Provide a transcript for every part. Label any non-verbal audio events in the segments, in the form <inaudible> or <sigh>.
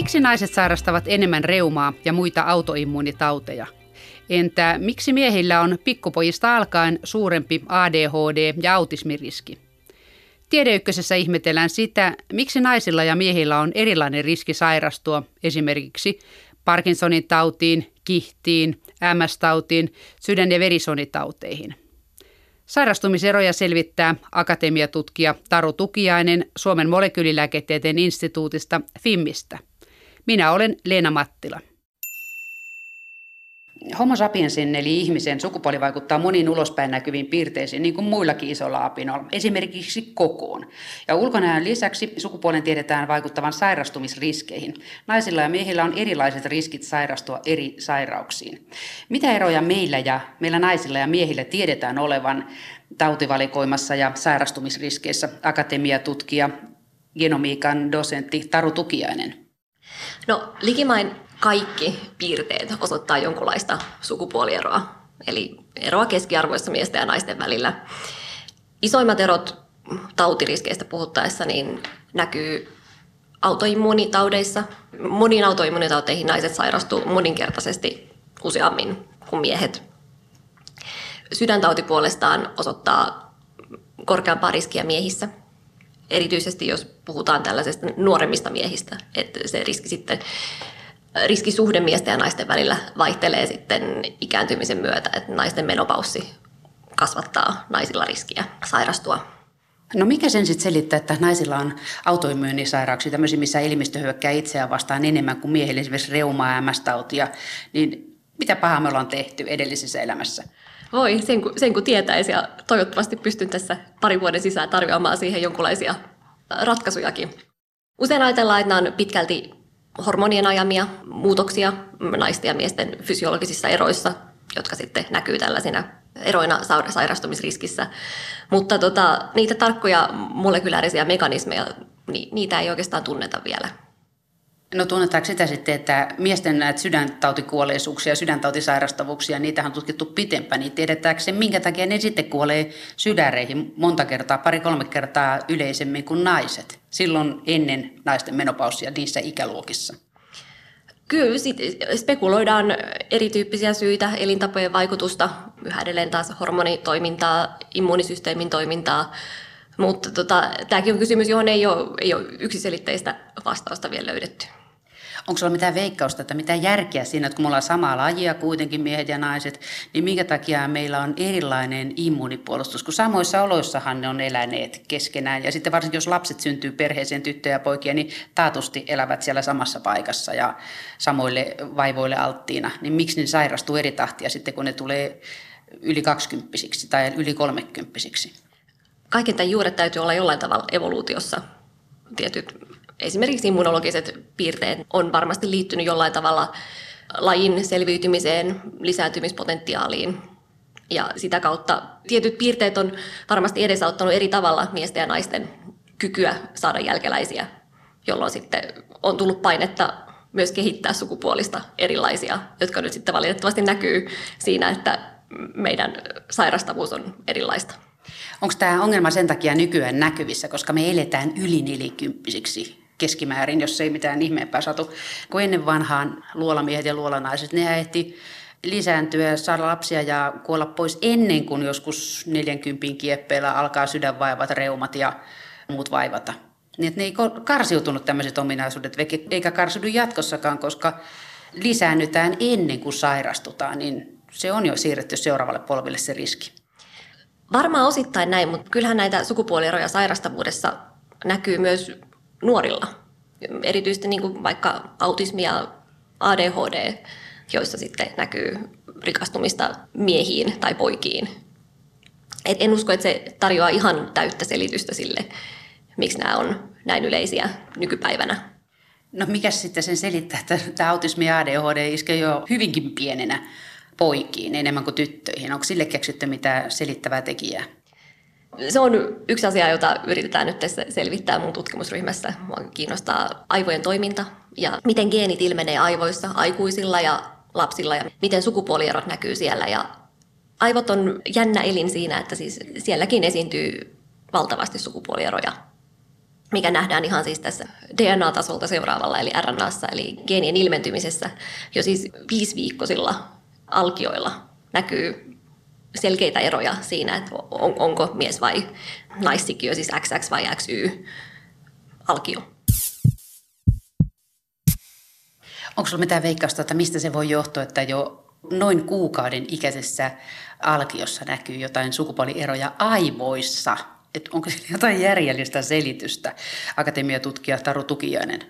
Miksi naiset sairastavat enemmän reumaa ja muita autoimmuunitauteja? Entä miksi miehillä on pikkupojista alkaen suurempi ADHD ja autismiriski? Tiedeykkösessä ihmetellään sitä, miksi naisilla ja miehillä on erilainen riski sairastua esimerkiksi Parkinsonin tautiin, kihtiin, MS-tautiin, sydän- ja verisuonitauteihin. Sairastumiseroja selvittää akatemiatutkija Taru Tukiainen Suomen molekyylilääketieteen instituutista FIMMistä. Minä olen Leena Mattila. Homo sapiensin eli ihmisen sukupuoli vaikuttaa moniin ulospäin näkyviin piirteisiin, niin kuin muillakin isolla apinoilla, esimerkiksi kokoon. Ja ulkonäön lisäksi sukupuolen tiedetään vaikuttavan sairastumisriskeihin. Naisilla ja miehillä on erilaiset riskit sairastua eri sairauksiin. Mitä eroja meillä ja meillä naisilla ja miehillä tiedetään olevan tautivalikoimassa ja sairastumisriskeissä? Akatemiatutkija, genomiikan dosentti Taru Tukiainen. No likimain kaikki piirteet osoittaa jonkunlaista sukupuolieroa, eli eroa keskiarvoissa miesten ja naisten välillä. Isoimmat erot tautiriskeistä puhuttaessa niin näkyy autoimmuunitaudeissa. Moniin autoimmuunitauteihin naiset sairastuu moninkertaisesti useammin kuin miehet. Sydäntauti puolestaan osoittaa korkeampaa riskiä miehissä, erityisesti jos puhutaan tällaisesta nuoremmista miehistä, että se riski sitten riskisuhde miesten ja naisten välillä vaihtelee sitten ikääntymisen myötä, että naisten menopaussi kasvattaa naisilla riskiä sairastua. No mikä sen sitten selittää, että naisilla on autoimmuunisairauksia, tämmöisiä, missä elimistö hyökkää itseään vastaan enemmän kuin miehillä, esimerkiksi reumaa, MS-tautia, niin mitä pahaa me ollaan tehty edellisessä elämässä? Voi, sen kun, sen kun tietäisi ja toivottavasti pystyn tässä pari vuoden sisään tarjoamaan siihen jonkunlaisia ratkaisujakin. Usein ajatellaan, että nämä on pitkälti hormonien ajamia muutoksia naisten ja miesten fysiologisissa eroissa, jotka sitten näkyy tällaisina eroina sairastumisriskissä. Mutta tota, niitä tarkkoja molekyläärisiä mekanismeja, niitä ei oikeastaan tunneta vielä. No tunnetaanko sitä sitten, että miesten näitä sydäntautikuolleisuuksia, sydäntautisairastavuuksia, niitä on tutkittu pitempään, niin tiedetäänkö se, minkä takia ne sitten kuolee sydäreihin monta kertaa, pari-kolme kertaa yleisemmin kuin naiset, silloin ennen naisten menopaussia niissä ikäluokissa? Kyllä, sit spekuloidaan erityyppisiä syitä, elintapojen vaikutusta, yhä edelleen taas hormonitoimintaa, immuunisysteemin toimintaa, mutta tota, tämäkin on kysymys, johon ei ole, ei ole yksiselitteistä vastausta vielä löydetty. Onko sulla mitään veikkausta, että mitä järkeä siinä, että kun me ollaan samaa lajia kuitenkin miehet ja naiset, niin minkä takia meillä on erilainen immuunipuolustus, kun samoissa oloissahan ne on eläneet keskenään. Ja sitten varsinkin jos lapset syntyy perheeseen, tyttöjä ja poikia, niin taatusti elävät siellä samassa paikassa ja samoille vaivoille alttiina. Niin miksi ne sairastuu eri tahtia sitten, kun ne tulee yli kaksikymppisiksi tai yli kolmekymppisiksi? Kaiken tämän juuret täytyy olla jollain tavalla evoluutiossa. Tietyt esimerkiksi immunologiset piirteet on varmasti liittynyt jollain tavalla lajin selviytymiseen, lisääntymispotentiaaliin. Ja sitä kautta tietyt piirteet on varmasti edesauttanut eri tavalla miesten ja naisten kykyä saada jälkeläisiä, jolloin sitten on tullut painetta myös kehittää sukupuolista erilaisia, jotka nyt sitten valitettavasti näkyy siinä, että meidän sairastavuus on erilaista. Onko tämä ongelma sen takia nykyään näkyvissä, koska me eletään yli nelikymppisiksi keskimäärin, jos ei mitään ihmeempää satu. Kun ennen vanhaan luolamiehet ja luolanaiset, ne ehti lisääntyä, saada lapsia ja kuolla pois ennen kuin joskus 40 kieppeillä alkaa sydänvaivat, reumat ja muut vaivata. Niin ne ei karsiutunut tämmöiset ominaisuudet, eikä karsiudu jatkossakaan, koska lisäännytään ennen kuin sairastutaan, niin se on jo siirretty seuraavalle polville se riski. Varmaan osittain näin, mutta kyllähän näitä sukupuolieroja sairastavuudessa näkyy myös nuorilla. Erityisesti niin kuin vaikka autismi ja ADHD, joissa sitten näkyy rikastumista miehiin tai poikiin. Et en usko, että se tarjoaa ihan täyttä selitystä sille, miksi nämä on näin yleisiä nykypäivänä. No mikä sitten sen selittää, että tämä autismi ja ADHD iskee jo hyvinkin pienenä poikiin enemmän kuin tyttöihin? Onko sille keksitty mitään selittävää tekijää? Se on yksi asia, jota yritetään nyt selvittää mun tutkimusryhmässä. Mua kiinnostaa aivojen toiminta ja miten geenit ilmenee aivoissa aikuisilla ja lapsilla ja miten sukupuolierot näkyy siellä. Ja aivot on jännä elin siinä, että siis sielläkin esiintyy valtavasti sukupuolieroja. mikä nähdään ihan siis tässä DNA-tasolta seuraavalla, eli RNAssa, eli geenien ilmentymisessä jo siis viisiviikkoisilla alkioilla näkyy selkeitä eroja siinä, että on, onko mies vai naissikiö, siis XX vai XY alkio. Onko sinulla mitään veikkausta, että mistä se voi johtua, että jo noin kuukauden ikäisessä alkiossa näkyy jotain sukupuolieroja aivoissa? Et onko siinä jotain järjellistä selitystä? Akatemiatutkija Taru Tukiainen.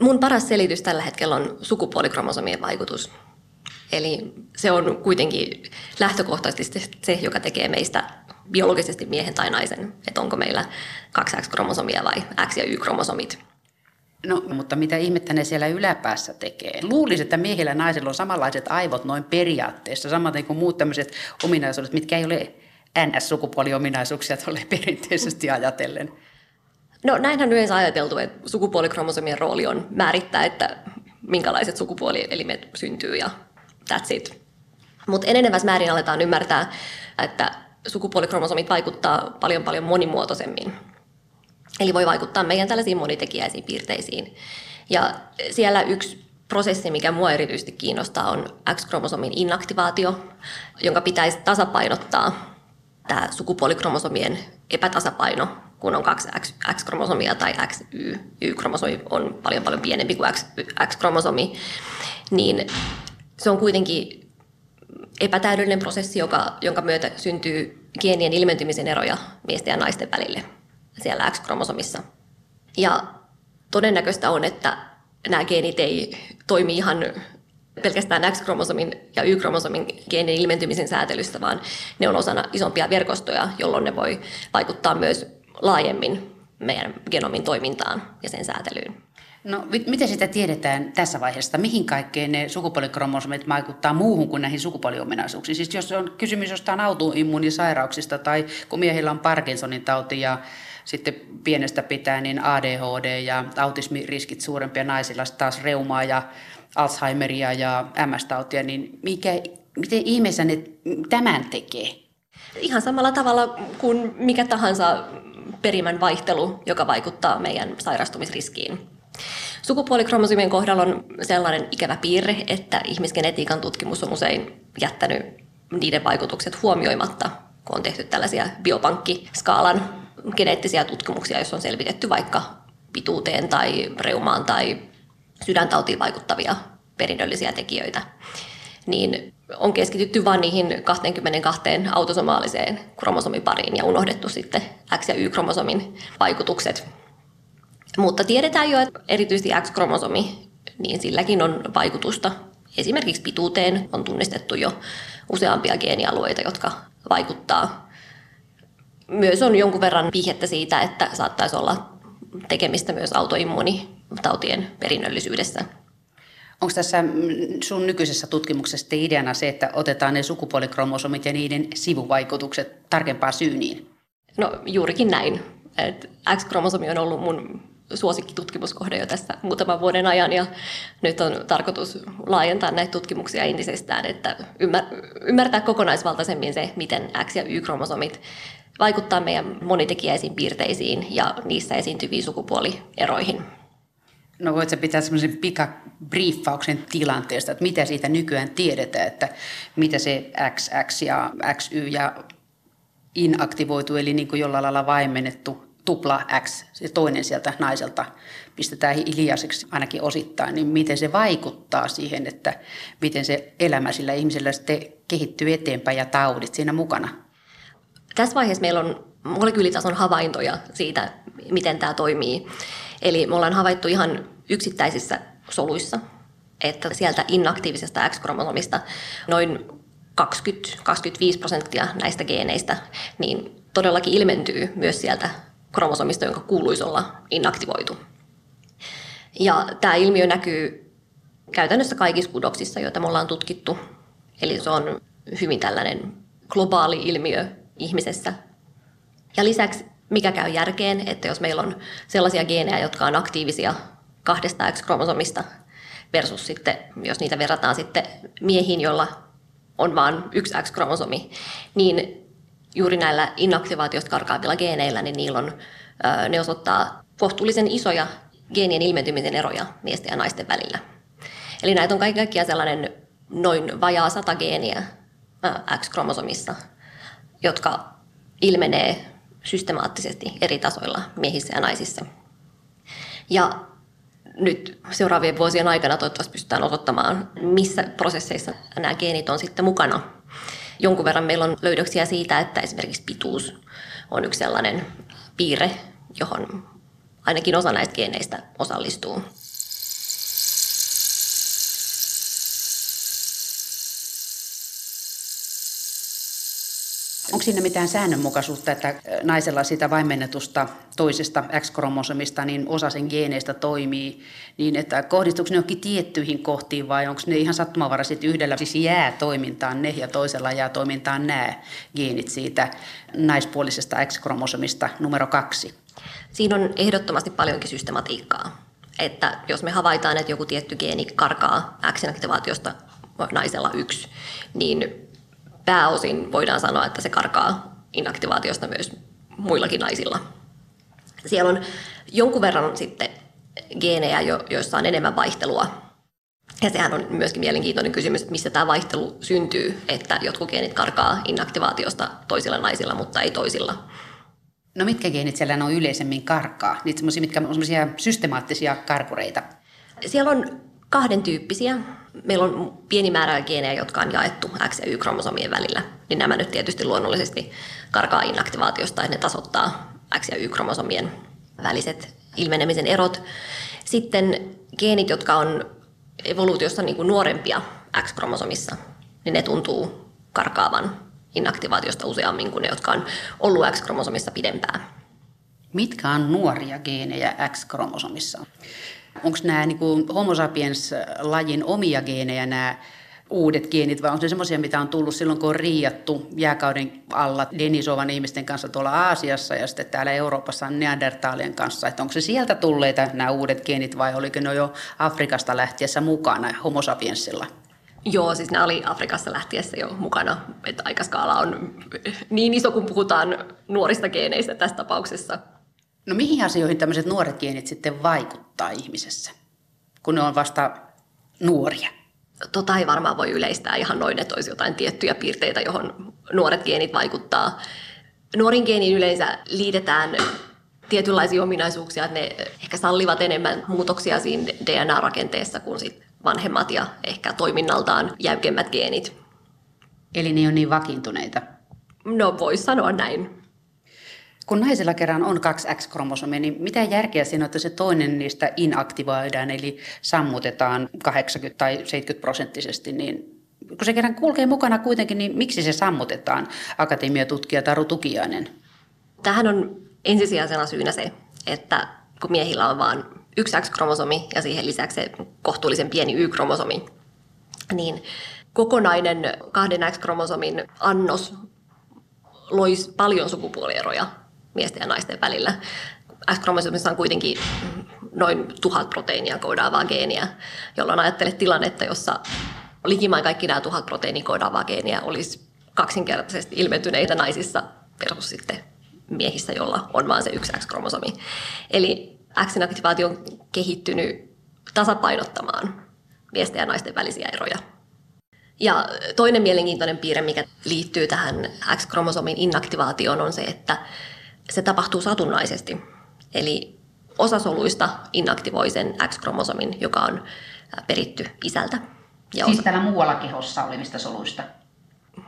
Mun paras selitys tällä hetkellä on sukupuolikromosomien vaikutus. Eli se on kuitenkin lähtökohtaisesti se, joka tekee meistä biologisesti miehen tai naisen. Että onko meillä kaksi X-kromosomia vai X- ja Y-kromosomit. No, mutta mitä ihmettä ne siellä yläpäässä tekee? Luulisin, että miehillä ja naisilla on samanlaiset aivot noin periaatteessa, samaten kuin muut tämmöiset ominaisuudet, mitkä ei ole NS-sukupuoliominaisuuksia tuolle <laughs> perinteisesti ajatellen. No näinhän yleensä ajateltu, että sukupuolikromosomien rooli on määrittää, että minkälaiset sukupuolielimet syntyy ja that's it. Mutta enenevässä määrin aletaan ymmärtää, että sukupuolikromosomit vaikuttaa paljon paljon monimuotoisemmin. Eli voi vaikuttaa meidän tällaisiin monitekijäisiin piirteisiin. Ja siellä yksi prosessi, mikä mua erityisesti kiinnostaa, on X-kromosomin inaktivaatio, jonka pitäisi tasapainottaa tämä sukupuolikromosomien epätasapaino, kun on kaksi X-kromosomia tai XY-kromosomi on paljon paljon pienempi kuin X-kromosomi, niin se on kuitenkin epätäydellinen prosessi, joka, jonka myötä syntyy geenien ilmentymisen eroja miesten ja naisten välille siellä X-kromosomissa. Ja todennäköistä on, että nämä geenit ei toimi ihan pelkästään X-kromosomin ja Y-kromosomin geenien ilmentymisen säätelystä, vaan ne on osana isompia verkostoja, jolloin ne voi vaikuttaa myös laajemmin meidän genomin toimintaan ja sen säätelyyn. No miten sitä tiedetään tässä vaiheessa, mihin kaikkeen ne sukupuolikromosomet vaikuttaa muuhun kuin näihin sukupuoliominaisuuksiin? Siis jos on kysymys jostain autoimmuunisairauksista tai kun miehillä on Parkinsonin tauti ja sitten pienestä pitää niin ADHD ja autismiriskit suurempia naisilla taas reumaa ja Alzheimeria ja MS-tautia, niin mikä, miten ihmeessä ne tämän tekee? Ihan samalla tavalla kuin mikä tahansa perimän vaihtelu, joka vaikuttaa meidän sairastumisriskiin. Sukupuolikromosomien kohdalla on sellainen ikävä piirre, että ihmisgenetiikan tutkimus on usein jättänyt niiden vaikutukset huomioimatta, kun on tehty tällaisia biopankkiskaalan geneettisiä tutkimuksia, joissa on selvitetty vaikka pituuteen tai reumaan tai sydäntautiin vaikuttavia perinnöllisiä tekijöitä, niin on keskitytty vain niihin 22 autosomaaliseen kromosomipariin ja unohdettu sitten X- ja Y-kromosomin vaikutukset. Mutta tiedetään jo, että erityisesti X-kromosomi, niin silläkin on vaikutusta. Esimerkiksi pituuteen on tunnistettu jo useampia geenialueita, jotka vaikuttaa. Myös on jonkun verran vihjettä siitä, että saattaisi olla tekemistä myös autoimmuunitautien perinnöllisyydessä. Onko tässä sun nykyisessä tutkimuksessa ideana se, että otetaan ne sukupuolikromosomit ja niiden sivuvaikutukset tarkempaa syyniin? No juurikin näin. X-kromosomi on ollut mun suosikkitutkimuskohde jo tässä muutaman vuoden ajan ja nyt on tarkoitus laajentaa näitä tutkimuksia entisestään, että ymmärtää kokonaisvaltaisemmin se, miten X- ja Y-kromosomit vaikuttaa meidän monitekijäisiin piirteisiin ja niissä esiintyviin sukupuolieroihin. No voitko pitää semmoisen pikabriefauksen tilanteesta, että mitä siitä nykyään tiedetään, että mitä se XX ja XY ja inaktivoitu, eli niin kuin jollain lailla vaimennettu tupla X, se toinen sieltä naiselta pistetään hiljaiseksi ainakin osittain, niin miten se vaikuttaa siihen, että miten se elämä sillä ihmisellä sitten kehittyy eteenpäin ja taudit siinä mukana? Tässä vaiheessa meillä on molekyylitason havaintoja siitä, miten tämä toimii. Eli me ollaan havaittu ihan yksittäisissä soluissa, että sieltä inaktiivisesta X-kromosomista noin 20-25 prosenttia näistä geeneistä niin todellakin ilmentyy myös sieltä kromosomista, jonka kuuluisi olla inaktivoitu. Ja tämä ilmiö näkyy käytännössä kaikissa kudoksissa, joita me ollaan tutkittu. Eli se on hyvin tällainen globaali ilmiö ihmisessä. Ja lisäksi mikä käy järkeen, että jos meillä on sellaisia geenejä, jotka on aktiivisia kahdesta X-kromosomista versus sitten, jos niitä verrataan sitten miehiin, joilla on vain yksi X-kromosomi, niin juuri näillä inaktivaatiosta karkaavilla geeneillä, niin niillä on, ne osoittaa kohtuullisen isoja geenien ilmentymisen eroja miesten ja naisten välillä. Eli näitä on kaikki kaikkiaan sellainen noin vajaa sata geeniä X-kromosomissa, jotka ilmenee systemaattisesti eri tasoilla miehissä ja naisissa. Ja nyt seuraavien vuosien aikana toivottavasti pystytään osoittamaan, missä prosesseissa nämä geenit on sitten mukana. Jonkun verran meillä on löydöksiä siitä, että esimerkiksi pituus on yksi sellainen piirre, johon ainakin osa näistä geeneistä osallistuu. Onko siinä mitään säännönmukaisuutta, että naisella sitä vaimennetusta toisesta X-kromosomista, niin osa sen geeneistä toimii niin, että kohdistuuko ne johonkin tiettyihin kohtiin vai onko ne ihan sattumanvaraisesti yhdellä siis jää toimintaan ne ja toisella jää toimintaan nämä geenit siitä naispuolisesta X-kromosomista numero kaksi? Siinä on ehdottomasti paljonkin systematiikkaa. Että jos me havaitaan, että joku tietty geeni karkaa X-aktivaatiosta naisella yksi, niin pääosin voidaan sanoa, että se karkaa inaktivaatiosta myös muillakin naisilla. Siellä on jonkun verran sitten geenejä, joissa on enemmän vaihtelua. Ja sehän on myöskin mielenkiintoinen kysymys, että missä tämä vaihtelu syntyy, että jotkut geenit karkaa inaktivaatiosta toisilla naisilla, mutta ei toisilla. No mitkä geenit siellä on yleisemmin karkaa? Niitä semmoisia, mitkä on semmoisia systemaattisia karkureita? Siellä on kahden tyyppisiä. Meillä on pieni määrä geenejä, jotka on jaettu X- ja Y-kromosomien välillä. Niin nämä nyt tietysti luonnollisesti karkaa inaktivaatiosta, että ne tasoittaa X- ja Y-kromosomien väliset ilmenemisen erot. Sitten geenit, jotka on evoluutiossa niin kuin nuorempia X-kromosomissa, niin ne tuntuu karkaavan inaktivaatiosta useammin kuin ne, jotka on ollut X-kromosomissa pidempään. Mitkä on nuoria geenejä X-kromosomissa? Onko nämä niin kuin homo sapiens-lajin omia geenejä nämä uudet geenit, vai onko ne semmoisia, mitä on tullut silloin, kun on riiattu jääkauden alla Denisovan ihmisten kanssa tuolla Aasiassa ja sitten täällä Euroopassa Neandertaalien kanssa, että onko se sieltä tulleita nämä uudet geenit vai oliko ne jo Afrikasta lähtiessä mukana homo sapiensilla? Joo, siis ne oli Afrikassa lähtiessä jo mukana, että aikaskaala on niin iso, kun puhutaan nuorista geeneistä tässä tapauksessa. No mihin asioihin tämmöiset nuoret geenit sitten vaikuttaa ihmisessä, kun ne on vasta nuoria? Tota ei varmaan voi yleistää ihan noin, että olisi jotain tiettyjä piirteitä, johon nuoret geenit vaikuttaa. Nuorin geeniin yleensä liitetään tietynlaisia ominaisuuksia, että ne ehkä sallivat enemmän muutoksia siinä DNA-rakenteessa kuin sit vanhemmat ja ehkä toiminnaltaan jäykemmät geenit. Eli ne on niin vakiintuneita? No voisi sanoa näin. Kun naisella kerran on kaksi X-kromosomia, niin mitä järkeä siinä on, että se toinen niistä inaktivoidaan, eli sammutetaan 80 tai 70 prosenttisesti, niin kun se kerran kulkee mukana kuitenkin, niin miksi se sammutetaan, akatemiatutkija Taru Tukiainen? Tähän on ensisijaisena syynä se, että kun miehillä on vain yksi X-kromosomi ja siihen lisäksi se kohtuullisen pieni Y-kromosomi, niin kokonainen kahden X-kromosomin annos loisi paljon sukupuolieroja miesten ja naisten välillä. S-kromosomissa on kuitenkin noin tuhat proteiinia koodaavaa geeniä, jolloin ajattelet tilannetta, jossa likimain kaikki nämä tuhat proteiinia koodaavaa geeniä olisi kaksinkertaisesti ilmentyneitä naisissa versus sitten miehissä, jolla on vain se yksi X-kromosomi. Eli X-inaktivaatio on kehittynyt tasapainottamaan miesten ja naisten välisiä eroja. Ja toinen mielenkiintoinen piirre, mikä liittyy tähän X-kromosomin inaktivaatioon, on se, että se tapahtuu satunnaisesti. Eli osa soluista inaktivoi sen X-kromosomin, joka on peritty isältä. Ja siis osa... täällä muualla kehossa olevista soluista?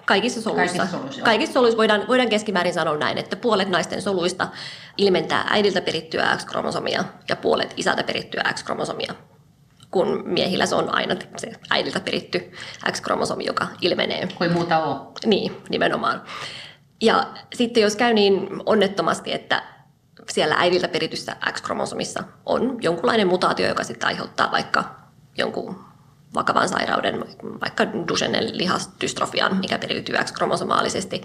Kaikissa soluissa. Kaikissa soluissa, Kaikissa soluissa voidaan, voidaan keskimäärin sanoa näin, että puolet naisten soluista ilmentää äidiltä perittyä X-kromosomia ja puolet isältä perittyä X-kromosomia. Kun miehillä se on aina se äidiltä peritty X-kromosomi, joka ilmenee. Kuin muuta on. Niin, nimenomaan. Ja sitten jos käy niin onnettomasti, että siellä äidiltä perityssä X-kromosomissa on jonkunlainen mutaatio, joka sitten aiheuttaa vaikka jonkun vakavan sairauden, vaikka Duchenne lihasdystrofian, mikä periytyy X-kromosomaalisesti,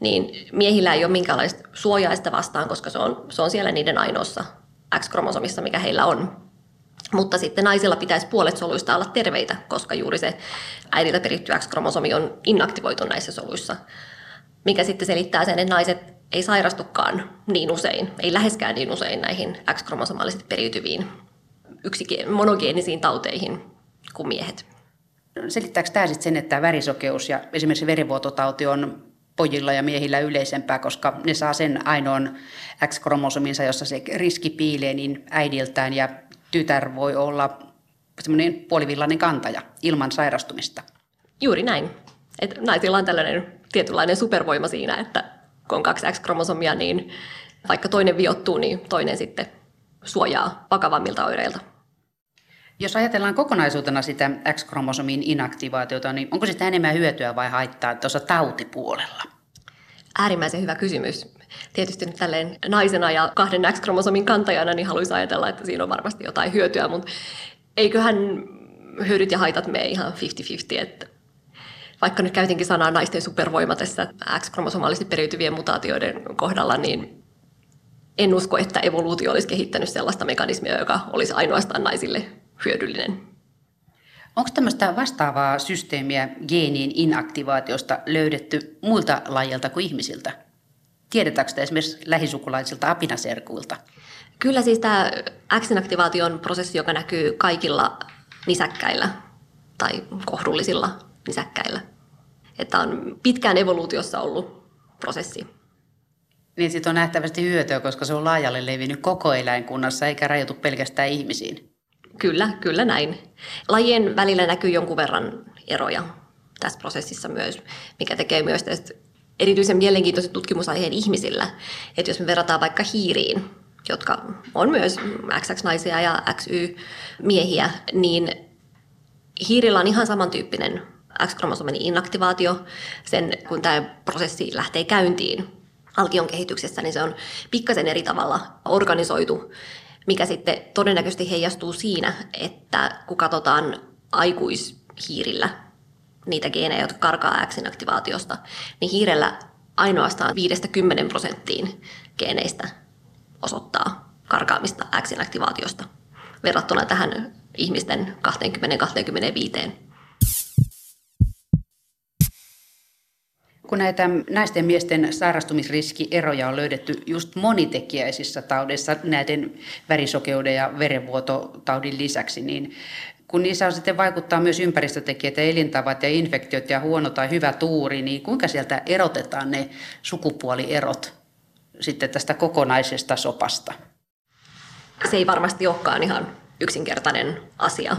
niin miehillä ei ole minkäänlaista suojaista vastaan, koska se on, se on siellä niiden ainoassa X-kromosomissa, mikä heillä on. Mutta sitten naisilla pitäisi puolet soluista olla terveitä, koska juuri se äidiltä peritty X-kromosomi on inaktivoitu näissä soluissa mikä sitten selittää sen, että naiset ei sairastukaan niin usein, ei läheskään niin usein näihin X-kromosomaalisesti periytyviin monogeenisiin tauteihin kuin miehet. Selittääkö tämä sitten sen, että värisokeus ja esimerkiksi verivuototauti on pojilla ja miehillä yleisempää, koska ne saa sen ainoan X-kromosominsa, jossa se riski piilee niin äidiltään ja tytär voi olla semmoinen puolivillainen kantaja ilman sairastumista. Juuri näin. Et naisilla on tällainen tietynlainen supervoima siinä, että kun on kaksi X-kromosomia, niin vaikka toinen viottuu, niin toinen sitten suojaa vakavammilta oireilta. Jos ajatellaan kokonaisuutena sitä X-kromosomin inaktivaatiota, niin onko sitä enemmän hyötyä vai haittaa tuossa tautipuolella? Äärimmäisen hyvä kysymys. Tietysti nyt tälleen naisena ja kahden X-kromosomin kantajana niin haluaisin ajatella, että siinä on varmasti jotain hyötyä, mutta eiköhän hyödyt ja haitat mene ihan 50-50, että vaikka nyt käytinkin sanaa naisten supervoima tässä X-kromosomaalisesti periytyvien mutaatioiden kohdalla, niin en usko, että evoluutio olisi kehittänyt sellaista mekanismia, joka olisi ainoastaan naisille hyödyllinen. Onko tämmöistä vastaavaa systeemiä geenien inaktivaatiosta löydetty muilta lajilta kuin ihmisiltä? Tiedetäänkö sitä esimerkiksi lähisukulaisilta apinaserkuilta? Kyllä siis tämä X-inaktivaatio on prosessi, joka näkyy kaikilla nisäkkäillä tai kohdullisilla nisäkkäillä. Että on pitkään evoluutiossa ollut prosessi. Niin siitä on nähtävästi hyötyä, koska se on laajalle levinnyt koko eläinkunnassa eikä rajoitu pelkästään ihmisiin. Kyllä, kyllä näin. Lajien välillä näkyy jonkun verran eroja tässä prosessissa myös, mikä tekee myös tästä erityisen mielenkiintoisen tutkimusaiheen ihmisillä. Että jos me verrataan vaikka hiiriin, jotka on myös XX-naisia ja XY-miehiä, niin hiirillä on ihan samantyyppinen X-kromosomin inaktivaatio sen, kun tämä prosessi lähtee käyntiin alkion kehityksessä, niin se on pikkasen eri tavalla organisoitu mikä sitten todennäköisesti heijastuu siinä, että kun katsotaan aikuishiirillä niitä geenejä, jotka karkaa X-aktivaatiosta, niin hiirellä ainoastaan 5-10 prosenttiin geeneistä osoittaa karkaamista X-aktivaatiosta verrattuna tähän ihmisten 20-25 Kun näitä naisten ja miesten sairastumisriskieroja on löydetty just monitekijäisissä taudeissa näiden värisokeuden ja verenvuototaudin lisäksi, niin kun niissä on sitten vaikuttaa myös ympäristötekijät ja elintavat ja infektiot ja huono tai hyvä tuuri, niin kuinka sieltä erotetaan ne sukupuolierot sitten tästä kokonaisesta sopasta? Se ei varmasti olekaan ihan yksinkertainen asia.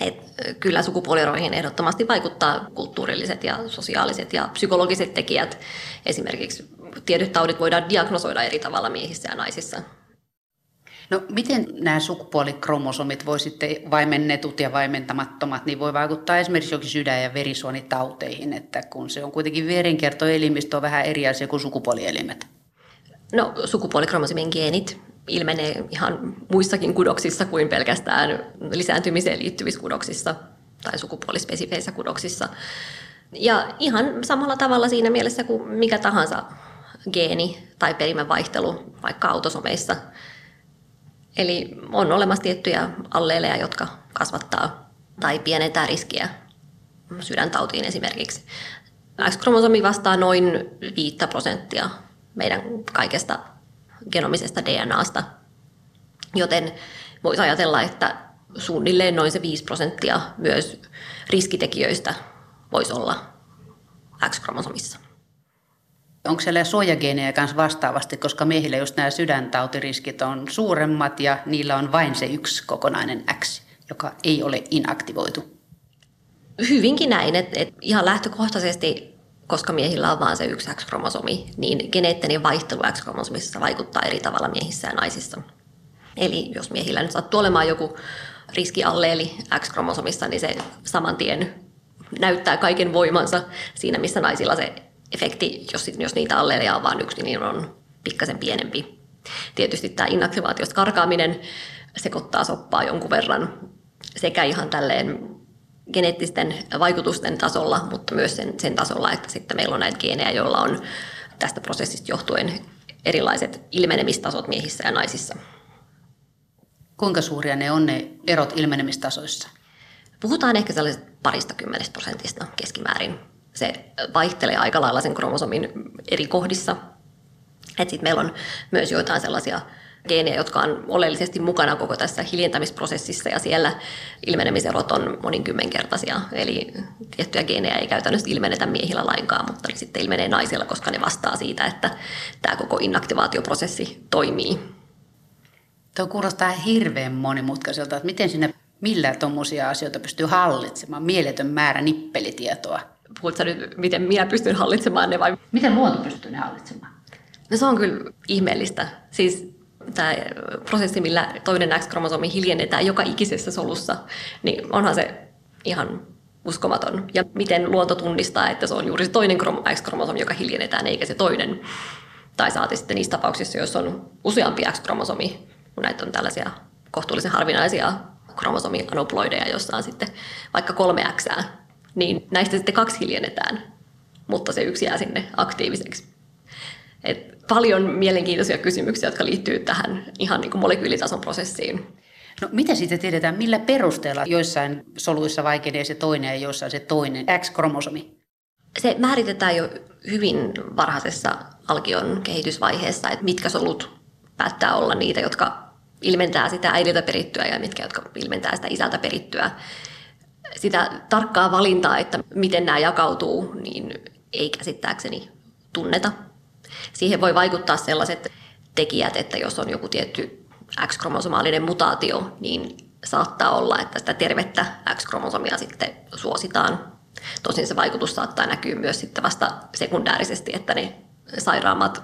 Et kyllä sukupuolieroihin ehdottomasti vaikuttaa kulttuurilliset ja sosiaaliset ja psykologiset tekijät. Esimerkiksi tietyt taudit voidaan diagnosoida eri tavalla miehissä ja naisissa. No miten nämä sukupuolikromosommit voi sitten vaimennetut ja vaimentamattomat, niin voi vaikuttaa esimerkiksi jokin sydän- ja verisuonitauteihin, että kun se on kuitenkin verenkiertoelimistö on vähän eri asia kuin sukupuolielimet? No sukupuolikromosomien geenit ilmenee ihan muissakin kudoksissa kuin pelkästään lisääntymiseen liittyvissä kudoksissa tai sukupuolispesifeissä kudoksissa. Ja ihan samalla tavalla siinä mielessä kuin mikä tahansa geeni tai perimänvaihtelu vaikka autosomeissa. Eli on olemassa tiettyjä alleeleja, jotka kasvattaa tai pienentää riskiä sydäntautiin esimerkiksi. X-kromosomi vastaa noin 5 prosenttia meidän kaikesta genomisesta DNAsta. Joten voisi ajatella, että suunnilleen noin se 5 prosenttia myös riskitekijöistä voisi olla X-kromosomissa. Onko siellä suojageenejä kanssa vastaavasti, koska miehillä just nämä sydäntautiriskit on suuremmat ja niillä on vain se yksi kokonainen X, joka ei ole inaktivoitu? Hyvinkin näin, että, että ihan lähtökohtaisesti koska miehillä on vain se yksi X-kromosomi, niin geneettinen vaihtelu X-kromosomissa vaikuttaa eri tavalla miehissä ja naisissa. Eli jos miehillä nyt sattuu olemaan joku riskialleeli X-kromosomissa, niin se saman tien näyttää kaiken voimansa siinä, missä naisilla se efekti, jos, jos niitä alleeleja on vain yksi, niin on pikkasen pienempi. Tietysti tämä inaktivaatiosta karkaaminen sekoittaa soppaa jonkun verran sekä ihan tälleen geneettisten vaikutusten tasolla, mutta myös sen, sen tasolla, että sitten meillä on näitä geenejä, joilla on tästä prosessista johtuen erilaiset ilmenemistasot miehissä ja naisissa. Kuinka suuria ne on ne erot ilmenemistasoissa? Puhutaan ehkä sellaisesta parista kymmenestä prosentista keskimäärin. Se vaihtelee aika lailla sen kromosomin eri kohdissa, Sitten meillä on myös joitain sellaisia geenejä, jotka on oleellisesti mukana koko tässä hiljentämisprosessissa ja siellä ilmenemiserot on moninkymmenkertaisia. Eli tiettyjä geenejä ei käytännössä ilmenetä miehillä lainkaan, mutta ne sitten ilmenee naisilla, koska ne vastaa siitä, että tämä koko inaktivaatioprosessi toimii. Tuo kuulostaa hirveän monimutkaiselta, että miten sinne millä tuommoisia asioita pystyy hallitsemaan, mieletön määrä nippelitietoa. Puhutko nyt, miten minä pystyn hallitsemaan ne vai? Miten luonto pystyy ne hallitsemaan? No se on kyllä ihmeellistä. Siis tämä prosessi, millä toinen X-kromosomi hiljennetään joka ikisessä solussa, niin onhan se ihan uskomaton. Ja miten luonto tunnistaa, että se on juuri se toinen X-kromosomi, joka hiljennetään, eikä se toinen. Tai saati sitten niissä tapauksissa, jos on useampi X-kromosomi, kun näitä on tällaisia kohtuullisen harvinaisia kromosomianoploideja, jossa on sitten vaikka kolme X, niin näistä sitten kaksi hiljennetään, mutta se yksi jää sinne aktiiviseksi. Et paljon mielenkiintoisia kysymyksiä, jotka liittyy tähän ihan niin kuin molekyylitason prosessiin. No mitä sitten tiedetään, millä perusteella joissain soluissa vaikenee se toinen ja joissain se toinen X-kromosomi? Se määritetään jo hyvin varhaisessa alkion kehitysvaiheessa, että mitkä solut päättää olla niitä, jotka ilmentää sitä äidiltä perittyä ja mitkä, jotka ilmentää sitä isältä perittyä. Sitä tarkkaa valintaa, että miten nämä jakautuu, niin ei käsittääkseni tunneta. Siihen voi vaikuttaa sellaiset tekijät, että jos on joku tietty X-kromosomaalinen mutaatio, niin saattaa olla, että sitä tervettä X-kromosomia sitten suositaan. Tosin se vaikutus saattaa näkyä myös sitten vasta sekundäärisesti, että ne sairaammat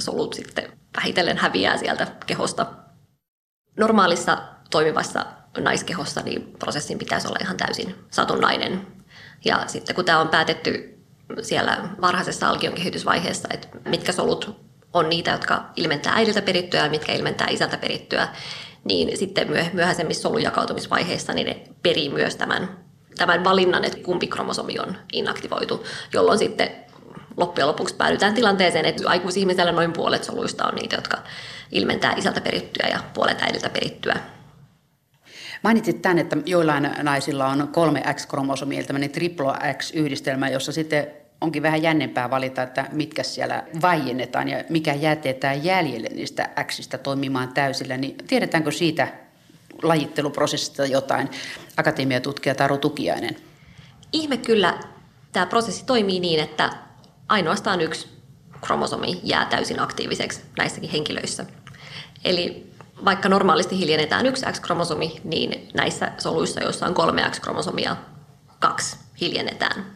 solut sitten vähitellen häviää sieltä kehosta. Normaalissa toimivassa naiskehossa niin prosessin pitäisi olla ihan täysin satunnainen. Ja sitten kun tämä on päätetty siellä varhaisessa alkion kehitysvaiheessa, että mitkä solut on niitä, jotka ilmentää äidiltä perittyä ja mitkä ilmentää isältä perittyä, niin sitten myöhäisemmissä solujakautumisvaiheissa niin ne perii myös tämän, tämän valinnan, että kumpi kromosomi on inaktivoitu, jolloin sitten loppujen lopuksi päädytään tilanteeseen, että aikuisihmisellä noin puolet soluista on niitä, jotka ilmentää isältä perittyä ja puolet äidiltä perittyä. Mainitsit tämän, että joillain naisilla on kolme X-kromosomia, tämmöinen triplo X-yhdistelmä, jossa sitten onkin vähän jännempää valita, että mitkä siellä vaiennetaan ja mikä jätetään jäljelle niistä Xistä toimimaan täysillä. Niin tiedetäänkö siitä lajitteluprosessista jotain? Akatemiatutkija Taru Tukiainen. Ihme kyllä tämä prosessi toimii niin, että ainoastaan yksi kromosomi jää täysin aktiiviseksi näissäkin henkilöissä. Eli vaikka normaalisti hiljennetään yksi X-kromosomi, niin näissä soluissa, joissa on kolme X-kromosomia, kaksi hiljennetään.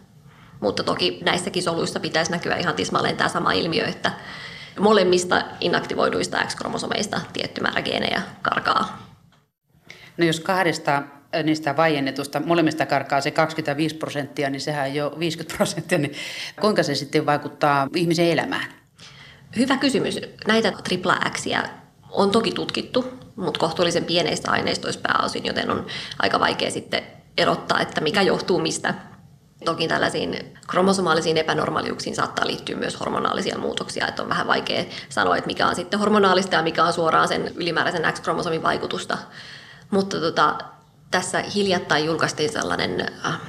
Mutta toki näissäkin soluissa pitäisi näkyä ihan tismalleen tämä sama ilmiö, että molemmista inaktivoiduista X-kromosomeista tietty määrä geenejä karkaa. No jos kahdesta niistä vaiennetusta molemmista karkaa se 25 prosenttia, niin sehän jo 50 prosenttia, niin kuinka se sitten vaikuttaa ihmisen elämään? Hyvä kysymys. Näitä tripla Xia on toki tutkittu, mutta kohtuullisen pieneistä aineistoista pääosin, joten on aika vaikea sitten erottaa, että mikä johtuu mistä. Toki tällaisiin kromosomaalisiin epänormaaliuksiin saattaa liittyä myös hormonaalisia muutoksia, että on vähän vaikea sanoa, että mikä on sitten hormonaalista ja mikä on suoraan sen ylimääräisen X-kromosomin vaikutusta. Mutta tota, tässä hiljattain julkaistiin sellainen äh,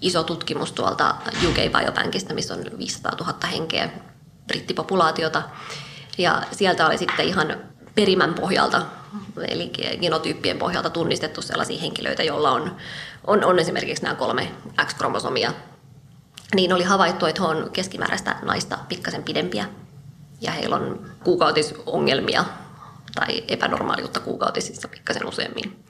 iso tutkimus tuolta UK Biobankista, missä on 500 000 henkeä brittipopulaatiota. Ja sieltä oli sitten ihan perimän pohjalta, eli genotyyppien pohjalta tunnistettu sellaisia henkilöitä, joilla on, on, on esimerkiksi nämä kolme X-kromosomia. Niin oli havaittu, että he on keskimääräistä naista pikkasen pidempiä ja heillä on kuukautisongelmia tai epänormaaliutta kuukautisissa pikkasen useammin.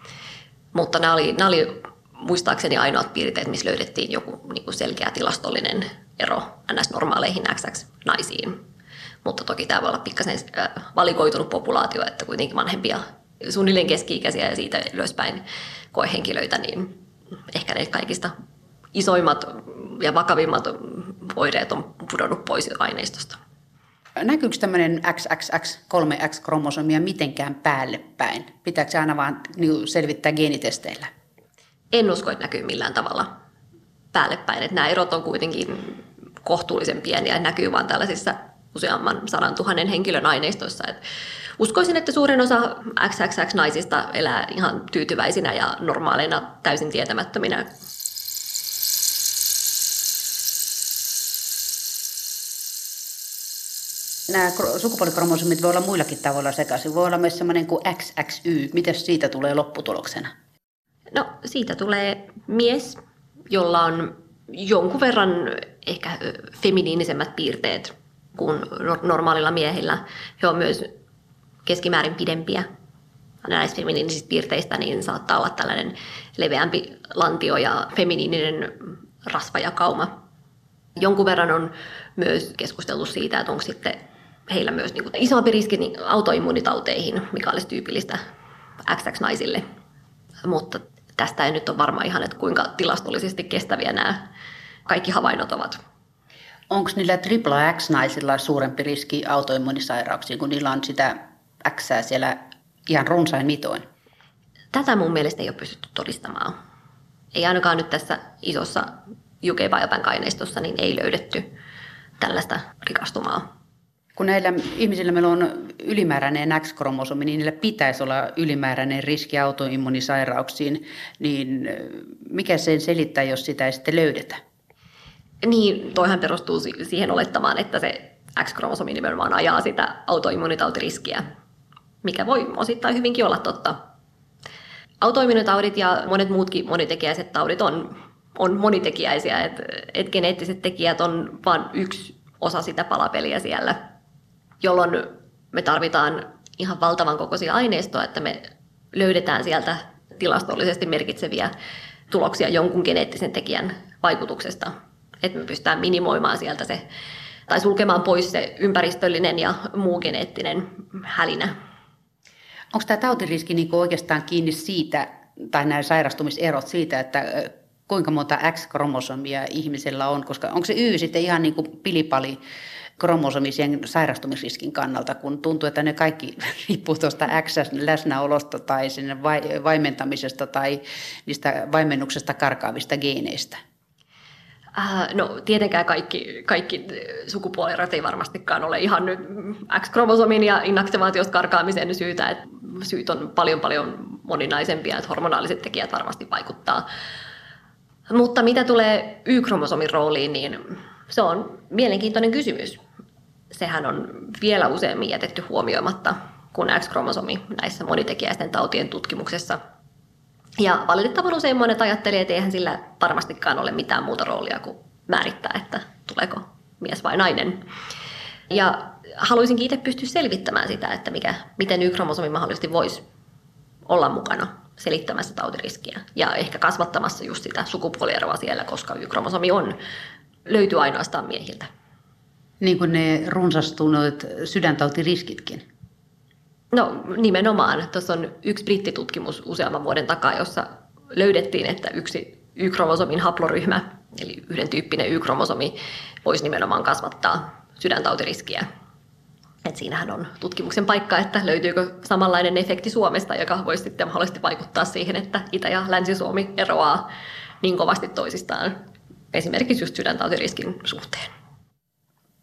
Mutta nämä oli, nämä oli muistaakseni ainoat piirteet, missä löydettiin joku niin kuin selkeä tilastollinen ero NS-normaaleihin XX-naisiin. Mutta toki tämä voi olla pikkasen äh, valikoitunut populaatio, että kuitenkin vanhempia, suunnilleen keski-ikäisiä ja siitä ylöspäin koehenkilöitä, niin ehkä ne kaikista isoimmat ja vakavimmat oireet on pudonnut pois aineistosta. Näkyykö tämmöinen XXX, 3X-kromosomia mitenkään päälle päin? Pitääkö se aina vaan niin selvittää geenitesteillä? En usko, että näkyy millään tavalla päälle päin. Että nämä erot on kuitenkin kohtuullisen pieniä ja näkyy vain tällaisissa useamman sadan tuhannen henkilön aineistoissa. Et uskoisin, että suurin osa XXX-naisista elää ihan tyytyväisinä ja normaaleina täysin tietämättöminä Nämä sukupuolikromosomit voi olla muillakin tavoilla sekaisin. Voi olla myös semmoinen kuin XXY. Miten siitä tulee lopputuloksena? No siitä tulee mies, jolla on jonkun verran ehkä feminiinisemmät piirteet kuin normaalilla miehillä. He on myös keskimäärin pidempiä. Näistä feminiinisistä piirteistä niin saattaa olla tällainen leveämpi lantio ja feminiininen rasva ja kauma. Jonkun verran on myös keskusteltu siitä, että onko sitten heillä myös niin kuin isompi riski niin autoimmunitauteihin, mikä olisi tyypillistä XX-naisille. Mutta tästä ei nyt ole varma ihan, että kuinka tilastollisesti kestäviä nämä kaikki havainnot ovat. Onko niillä tripla X-naisilla suurempi riski autoimmunisairauksiin, kun niillä on sitä X siellä ihan runsain mitoin? Tätä mun mielestä ei ole pystytty todistamaan. Ei ainakaan nyt tässä isossa UK Biobank aineistossa niin ei löydetty tällaista rikastumaa. Kun näillä ihmisillä meillä on ylimääräinen X-kromosomi, niin niillä pitäisi olla ylimääräinen riski autoimmunisairauksiin, niin mikä sen selittää, jos sitä ei sitten löydetä? Niin, toihan perustuu siihen olettamaan, että se X-kromosomi nimenomaan ajaa sitä autoimmunitautiriskiä, mikä voi osittain hyvinkin olla totta. Autoimmunitaudit ja monet muutkin monitekijäiset taudit on, on monitekijäisiä, että et geneettiset tekijät on vain yksi osa sitä palapeliä siellä, jolloin me tarvitaan ihan valtavan kokoisia aineistoa, että me löydetään sieltä tilastollisesti merkitseviä tuloksia jonkun geneettisen tekijän vaikutuksesta että me pystytään minimoimaan sieltä se, tai sulkemaan pois se ympäristöllinen ja muu geneettinen hälinä. Onko tämä tautiriski niinku oikeastaan kiinni siitä, tai nämä sairastumiserot siitä, että kuinka monta X-kromosomia ihmisellä on, koska onko se Y sitten ihan niin kuin pilipali kromosomisien sairastumisriskin kannalta, kun tuntuu, että ne kaikki <laughs> riippuu tuosta X-läsnäolosta tai sinne vaimentamisesta tai niistä vaimennuksesta karkaavista geeneistä? Äh, no tietenkään kaikki, kaikki sukupuolierot ei varmastikaan ole ihan nyt X-kromosomin ja inaktivaatiosta karkaamisen syytä. Että syyt on paljon paljon moninaisempia, että hormonaaliset tekijät varmasti vaikuttaa. Mutta mitä tulee Y-kromosomin rooliin, niin se on mielenkiintoinen kysymys. Sehän on vielä useammin jätetty huomioimatta kuin X-kromosomi näissä monitekijäisten tautien tutkimuksessa – ja valitettavan usein monet ajattelivat, että eihän sillä varmastikaan ole mitään muuta roolia kuin määrittää, että tuleeko mies vai nainen. Ja haluaisinkin itse pystyä selvittämään sitä, että mikä, miten Y-kromosomi mahdollisesti voisi olla mukana selittämässä tautiriskiä ja ehkä kasvattamassa just sitä sukupuolieroa siellä, koska Y-kromosomi on, löytyy ainoastaan miehiltä. Niin kuin ne runsastuneet sydäntautiriskitkin. No nimenomaan. Tuossa on yksi brittitutkimus useamman vuoden takaa, jossa löydettiin, että yksi Y-kromosomin haploryhmä, eli yhden tyyppinen Y-kromosomi, voisi nimenomaan kasvattaa sydäntautiriskiä. Et siinähän on tutkimuksen paikka, että löytyykö samanlainen efekti Suomesta, joka voisi sitten mahdollisesti vaikuttaa siihen, että Itä- ja Länsi-Suomi eroaa niin kovasti toisistaan, esimerkiksi just sydäntautiriskin suhteen.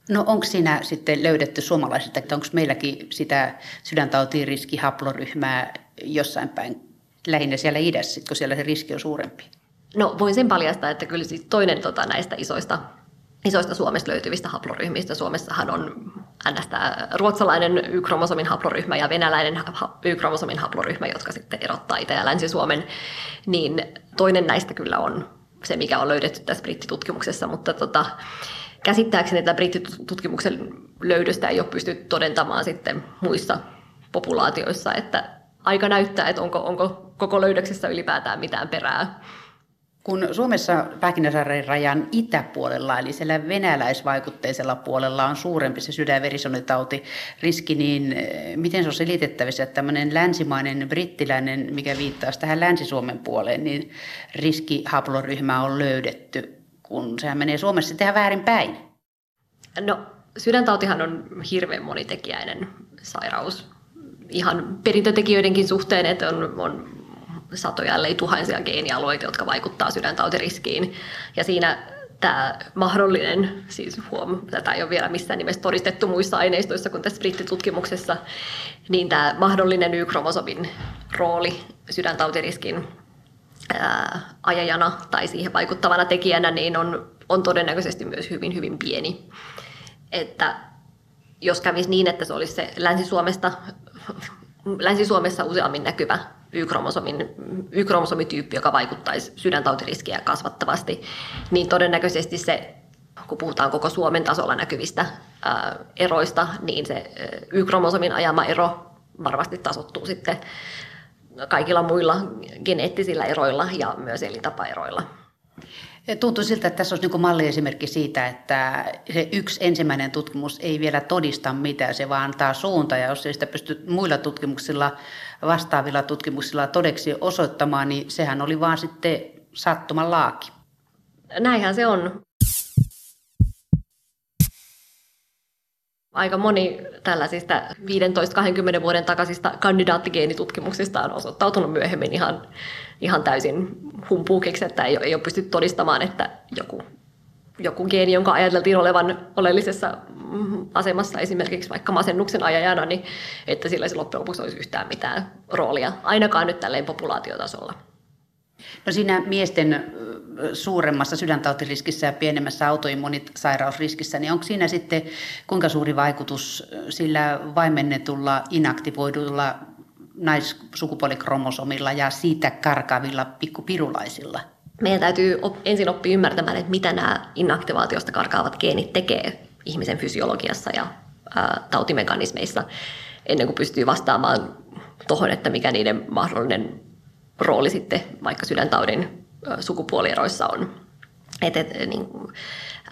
No onko siinä sitten löydetty suomalaisista, että onko meilläkin sitä sydäntautiin riskihaploryhmää jossain päin, lähinnä siellä idässä, kun siellä se riski on suurempi? No voin sen paljastaa, että kyllä siis toinen tota, näistä isoista, isoista Suomesta löytyvistä haploryhmistä, Suomessahan on ns. ruotsalainen Y-kromosomin haploryhmä ja venäläinen Y-kromosomin haploryhmä, jotka sitten erottaa Itä- ja Länsi-Suomen, niin toinen näistä kyllä on se, mikä on löydetty tässä brittitutkimuksessa, mutta tota, käsittääkseni tätä brittitutkimuksen löydöstä ei ole pystytty todentamaan sitten muissa populaatioissa, että aika näyttää, että onko, onko koko löydöksessä ylipäätään mitään perää. Kun Suomessa Pähkinäsaaren rajan itäpuolella, eli siellä venäläisvaikutteisella puolella on suurempi se sydän- riski, niin eh, miten se on selitettävissä, että tämmöinen länsimainen brittiläinen, mikä viittaa tähän Länsi-Suomen puoleen, niin riskihaploryhmä on löydetty kun sehän menee Suomessa tehdä väärin päin. No, sydäntautihan on hirveän monitekijäinen sairaus. Ihan perintötekijöidenkin suhteen, että on, on satoja, ellei tuhansia geenialueita, jotka vaikuttaa sydäntautiriskiin. Ja siinä tämä mahdollinen, siis huom, tätä ei ole vielä missään nimessä todistettu muissa aineistoissa kuin tässä brittitutkimuksessa, niin tämä mahdollinen Y-kromosomin rooli sydäntautiriskin ää, ajajana tai siihen vaikuttavana tekijänä, niin on, on todennäköisesti myös hyvin, hyvin pieni. Että jos kävisi niin, että se olisi se Länsi-Suomesta, Länsi-Suomessa useammin näkyvä Y-kromosomin, Y-kromosomityyppi, joka vaikuttaisi sydäntautiriskiä kasvattavasti, niin todennäköisesti se, kun puhutaan koko Suomen tasolla näkyvistä ää, eroista, niin se Y-kromosomin ajama ero varmasti tasottuu sitten kaikilla muilla geneettisillä eroilla ja myös elintapaeroilla. Tuntuu siltä, että tässä olisi niin malliesimerkki siitä, että se yksi ensimmäinen tutkimus ei vielä todista mitään, se vaan antaa suunta. Ja jos ei sitä pysty muilla tutkimuksilla, vastaavilla tutkimuksilla todeksi osoittamaan, niin sehän oli vaan sitten sattuman laaki. Näinhän se on. Aika moni tällaisista 15-20 vuoden takaisista kandidaattigeenitutkimuksista on osoittautunut myöhemmin ihan, ihan täysin humpuukiksi, että ei, ei ole pystytty todistamaan, että joku, joku geeni, jonka ajateltiin olevan oleellisessa asemassa esimerkiksi vaikka masennuksen ajajana, niin että sillä ei loppujen lopuksi olisi yhtään mitään roolia, ainakaan nyt tälleen populaatiotasolla. No siinä miesten suuremmassa sydäntautiriskissä ja pienemmässä autoimmunisairausriskissä, niin onko siinä sitten kuinka suuri vaikutus sillä vaimennetulla inaktivoidulla naissukupuolikromosommilla ja siitä karkaavilla pikkupirulaisilla? Meidän täytyy ensin oppia ymmärtämään, että mitä nämä inaktivaatiosta karkaavat geenit tekee ihmisen fysiologiassa ja tautimekanismeissa, ennen kuin pystyy vastaamaan tuohon, että mikä niiden mahdollinen rooli sitten vaikka sydäntaudin sukupuolieroissa on. Et, et, niin,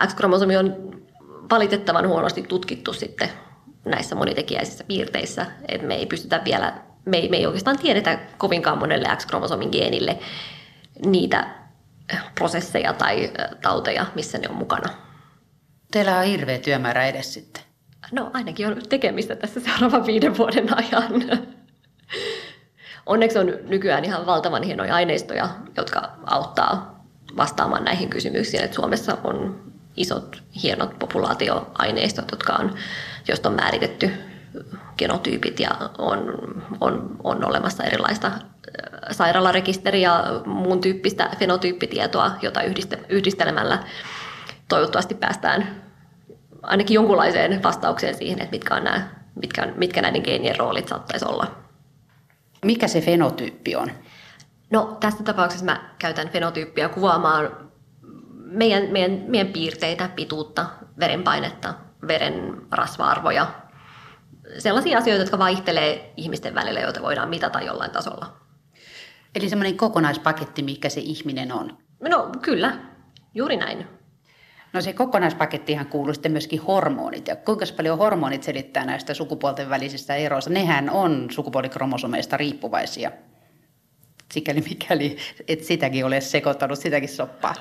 X-kromosomi on valitettavan huonosti tutkittu sitten näissä monitekijäisissä piirteissä, että me ei pystytä vielä, me ei, me ei oikeastaan tiedetä kovinkaan monelle X-kromosomin geenille niitä prosesseja tai tauteja, missä ne on mukana. Teillä on hirveä työmäärä edes sitten. No ainakin on tekemistä tässä seuraavan viiden vuoden ajan. Onneksi on nykyään ihan valtavan hienoja aineistoja, jotka auttaa vastaamaan näihin kysymyksiin. Et Suomessa on isot, hienot populaatioaineistot, jotka on, josta on määritetty genotyypit ja on, on, on olemassa erilaista äh, sairaalarekisteriä ja muun tyyppistä fenotyyppitietoa, jota yhdistelemällä toivottavasti päästään ainakin jonkunlaiseen vastaukseen siihen, että mitkä, on nämä, mitkä, mitkä näiden geenien roolit saattaisi olla. Mikä se fenotyyppi on? No tässä tapauksessa mä käytän fenotyyppiä kuvaamaan meidän, meidän, meidän piirteitä, pituutta, verenpainetta, veren rasva-arvoja. Sellaisia asioita, jotka vaihtelee ihmisten välillä, joita voidaan mitata jollain tasolla. Eli semmoinen kokonaispaketti, mikä se ihminen on? No kyllä, juuri näin. No se kokonaispakettihan kuuluu sitten myöskin hormonit. Ja kuinka paljon hormonit selittää näistä sukupuolten välisistä eroista? Nehän on sukupuolikromosomeista riippuvaisia. Sikäli mikäli et sitäkin ole sekoittanut, sitäkin soppaa.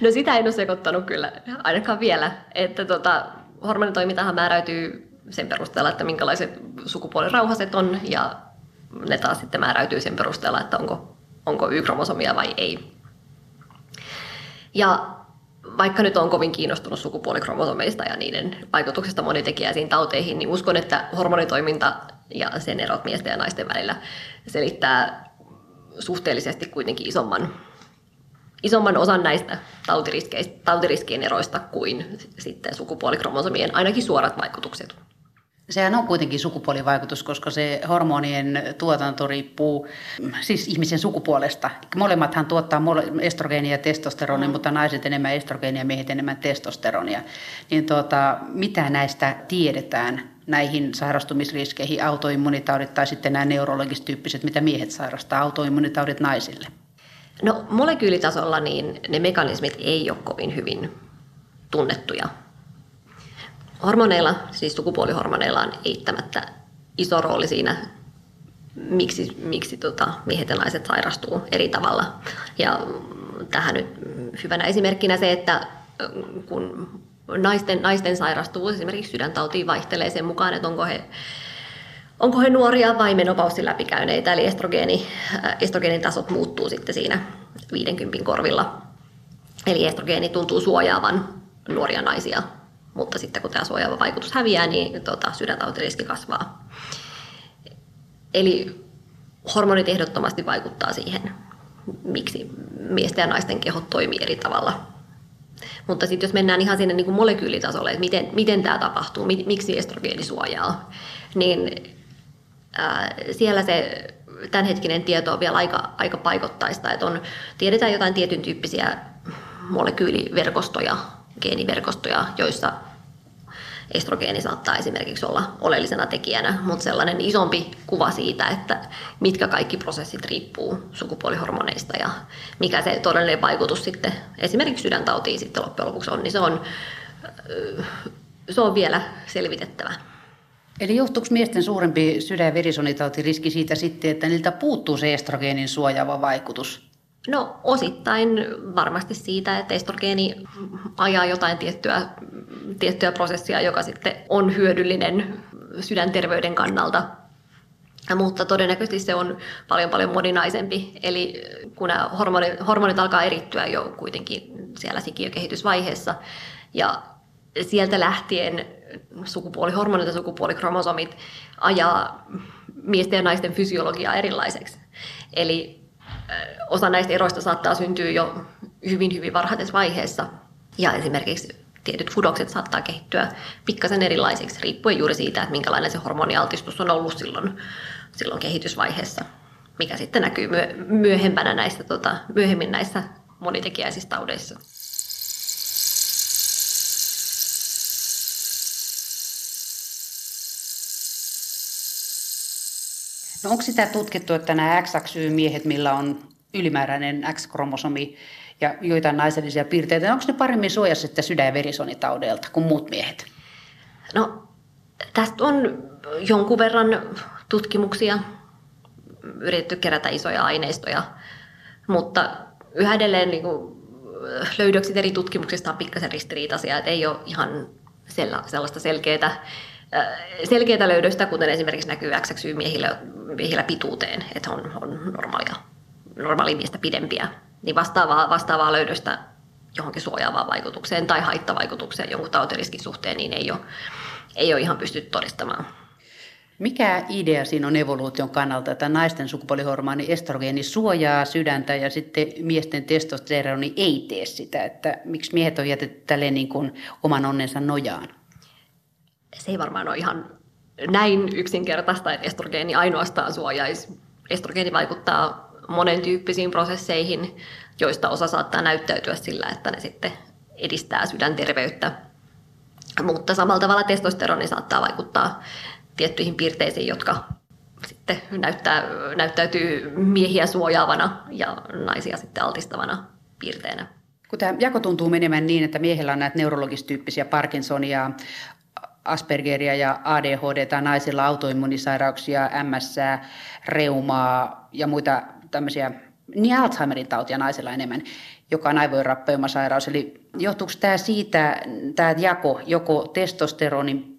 No sitä en ole sekoittanut kyllä, ainakaan vielä. Että tota, hormonitoimintahan määräytyy sen perusteella, että minkälaiset sukupuolirauhaset on ja ne taas sitten määräytyy sen perusteella, että onko, onko Y-kromosomia vai ei. Ja vaikka nyt on kovin kiinnostunut sukupuolikromosomeista ja niiden vaikutuksesta monitekijäisiin tauteihin, niin uskon, että hormonitoiminta ja sen erot miesten ja naisten välillä selittää suhteellisesti kuitenkin isomman, isomman osan näistä tautiriskien eroista kuin sitten sukupuolikromosomien ainakin suorat vaikutukset. Sehän on kuitenkin sukupuolivaikutus, koska se hormonien tuotanto riippuu siis ihmisen sukupuolesta. Molemmathan tuottaa estrogeenia ja testosteronia, mm. mutta naiset enemmän estrogeenia, miehet enemmän testosteronia. Niin tuota, mitä näistä tiedetään näihin sairastumisriskeihin, autoimmunitaudit tai sitten nämä neurologistyyppiset, mitä miehet sairastaa, autoimmunitaudit naisille? No molekyylitasolla niin ne mekanismit ei ole kovin hyvin tunnettuja Hormoneilla, siis sukupuolihormoneilla on eittämättä iso rooli siinä, miksi, miksi tota, miehet ja naiset sairastuu eri tavalla. Ja tähän nyt hyvänä esimerkkinä se, että kun naisten, naisten sairastuvuus esimerkiksi sydäntautiin vaihtelee sen mukaan, että onko he, onko he nuoria vai menopausin läpikäyneitä, eli estrogeeni, estrogeenin tasot muuttuu sitten siinä 50 korvilla. Eli estrogeeni tuntuu suojaavan nuoria naisia mutta sitten kun tämä suojaava vaikutus häviää, niin tota, sydäntautiriski kasvaa. Eli hormonit ehdottomasti vaikuttaa siihen, miksi miesten ja naisten kehot toimii eri tavalla. Mutta sitten jos mennään ihan sinne niin kuin molekyylitasolle, että miten, miten tämä tapahtuu, miksi estrogeeni suojaa, niin ää, siellä se tämänhetkinen tieto on vielä aika, aika paikottaista. Että on, tiedetään jotain tietyn tyyppisiä molekyyliverkostoja, geeniverkostoja, joissa estrogeeni saattaa esimerkiksi olla oleellisena tekijänä, mutta sellainen isompi kuva siitä, että mitkä kaikki prosessit riippuu sukupuolihormoneista ja mikä se todellinen vaikutus sitten esimerkiksi sydäntautiin sitten loppujen lopuksi on, niin se on, se on vielä selvitettävä. Eli johtuuko miesten suurempi sydän- ja verisuonitautiriski siitä sitten, että niiltä puuttuu se estrogeenin suojaava vaikutus? No osittain varmasti siitä, että estrogeeni ajaa jotain tiettyä, tiettyä prosessia, joka sitten on hyödyllinen sydänterveyden kannalta. Mutta todennäköisesti se on paljon paljon moninaisempi. Eli kun nämä hormonit, hormonit alkaa erittyä jo kuitenkin siellä sikiökehitysvaiheessa ja sieltä lähtien sukupuolihormonit ja sukupuolikromosomit ajaa miesten ja naisten fysiologiaa erilaiseksi. Eli osa näistä eroista saattaa syntyä jo hyvin, hyvin varhaisessa vaiheessa. Ja esimerkiksi tietyt kudokset saattaa kehittyä pikkasen erilaisiksi, riippuen juuri siitä, että minkälainen se hormonialtistus on ollut silloin, silloin kehitysvaiheessa, mikä sitten näkyy myöhempänä näissä, tota, myöhemmin näissä monitekijäisissä taudeissa. No onko sitä tutkittu, että nämä XXY-miehet, millä on ylimääräinen X-kromosomi ja joitain naisellisia piirteitä, onko ne paremmin suojassa sitten sydän- ja verisonitaudelta kuin muut miehet? No tästä on jonkun verran tutkimuksia, yritetty kerätä isoja aineistoja, mutta yhä edelleen niin kuin, löydökset eri tutkimuksista on pikkasen ristiriitaisia, että ei ole ihan sellaista selkeää selkeitä löydöstä, kuten esimerkiksi näkyy XXY-miehillä miehillä pituuteen, että on, on normaalia, normaalia miestä pidempiä, niin vastaavaa, vastaavaa löydöstä johonkin suojaavaan vaikutukseen tai haittavaikutukseen jonkun tautiriskin suhteen, niin ei ole, ei ole ihan pystytty todistamaan. Mikä idea siinä on evoluution kannalta, että naisten sukupuolihormoni estrogeeni suojaa sydäntä ja sitten miesten testosteroni ei tee sitä, että miksi miehet on jätetty tälleen niin kuin oman onnensa nojaan? Se ei varmaan ole ihan näin yksinkertaista, että estrogeeni ainoastaan suojaisi. Estrogeeni vaikuttaa monen tyyppisiin prosesseihin, joista osa saattaa näyttäytyä sillä, että ne sitten edistää sydänterveyttä. Mutta samalla tavalla testosteroni saattaa vaikuttaa tiettyihin piirteisiin, jotka sitten näyttää, näyttäytyy miehiä suojaavana ja naisia sitten altistavana piirteenä. Kun tämä jako tuntuu menemään niin, että miehellä on näitä neurologistyyppisiä Parkinsonia, Aspergeria ja ADHD tai naisilla autoimmunisairauksia, MS, reumaa ja muita tämmöisiä, niin Alzheimerin tautia naisilla enemmän, joka on aivojenrappeumasairaus. Eli johtuuko tämä siitä, tämä jako joko testosteronin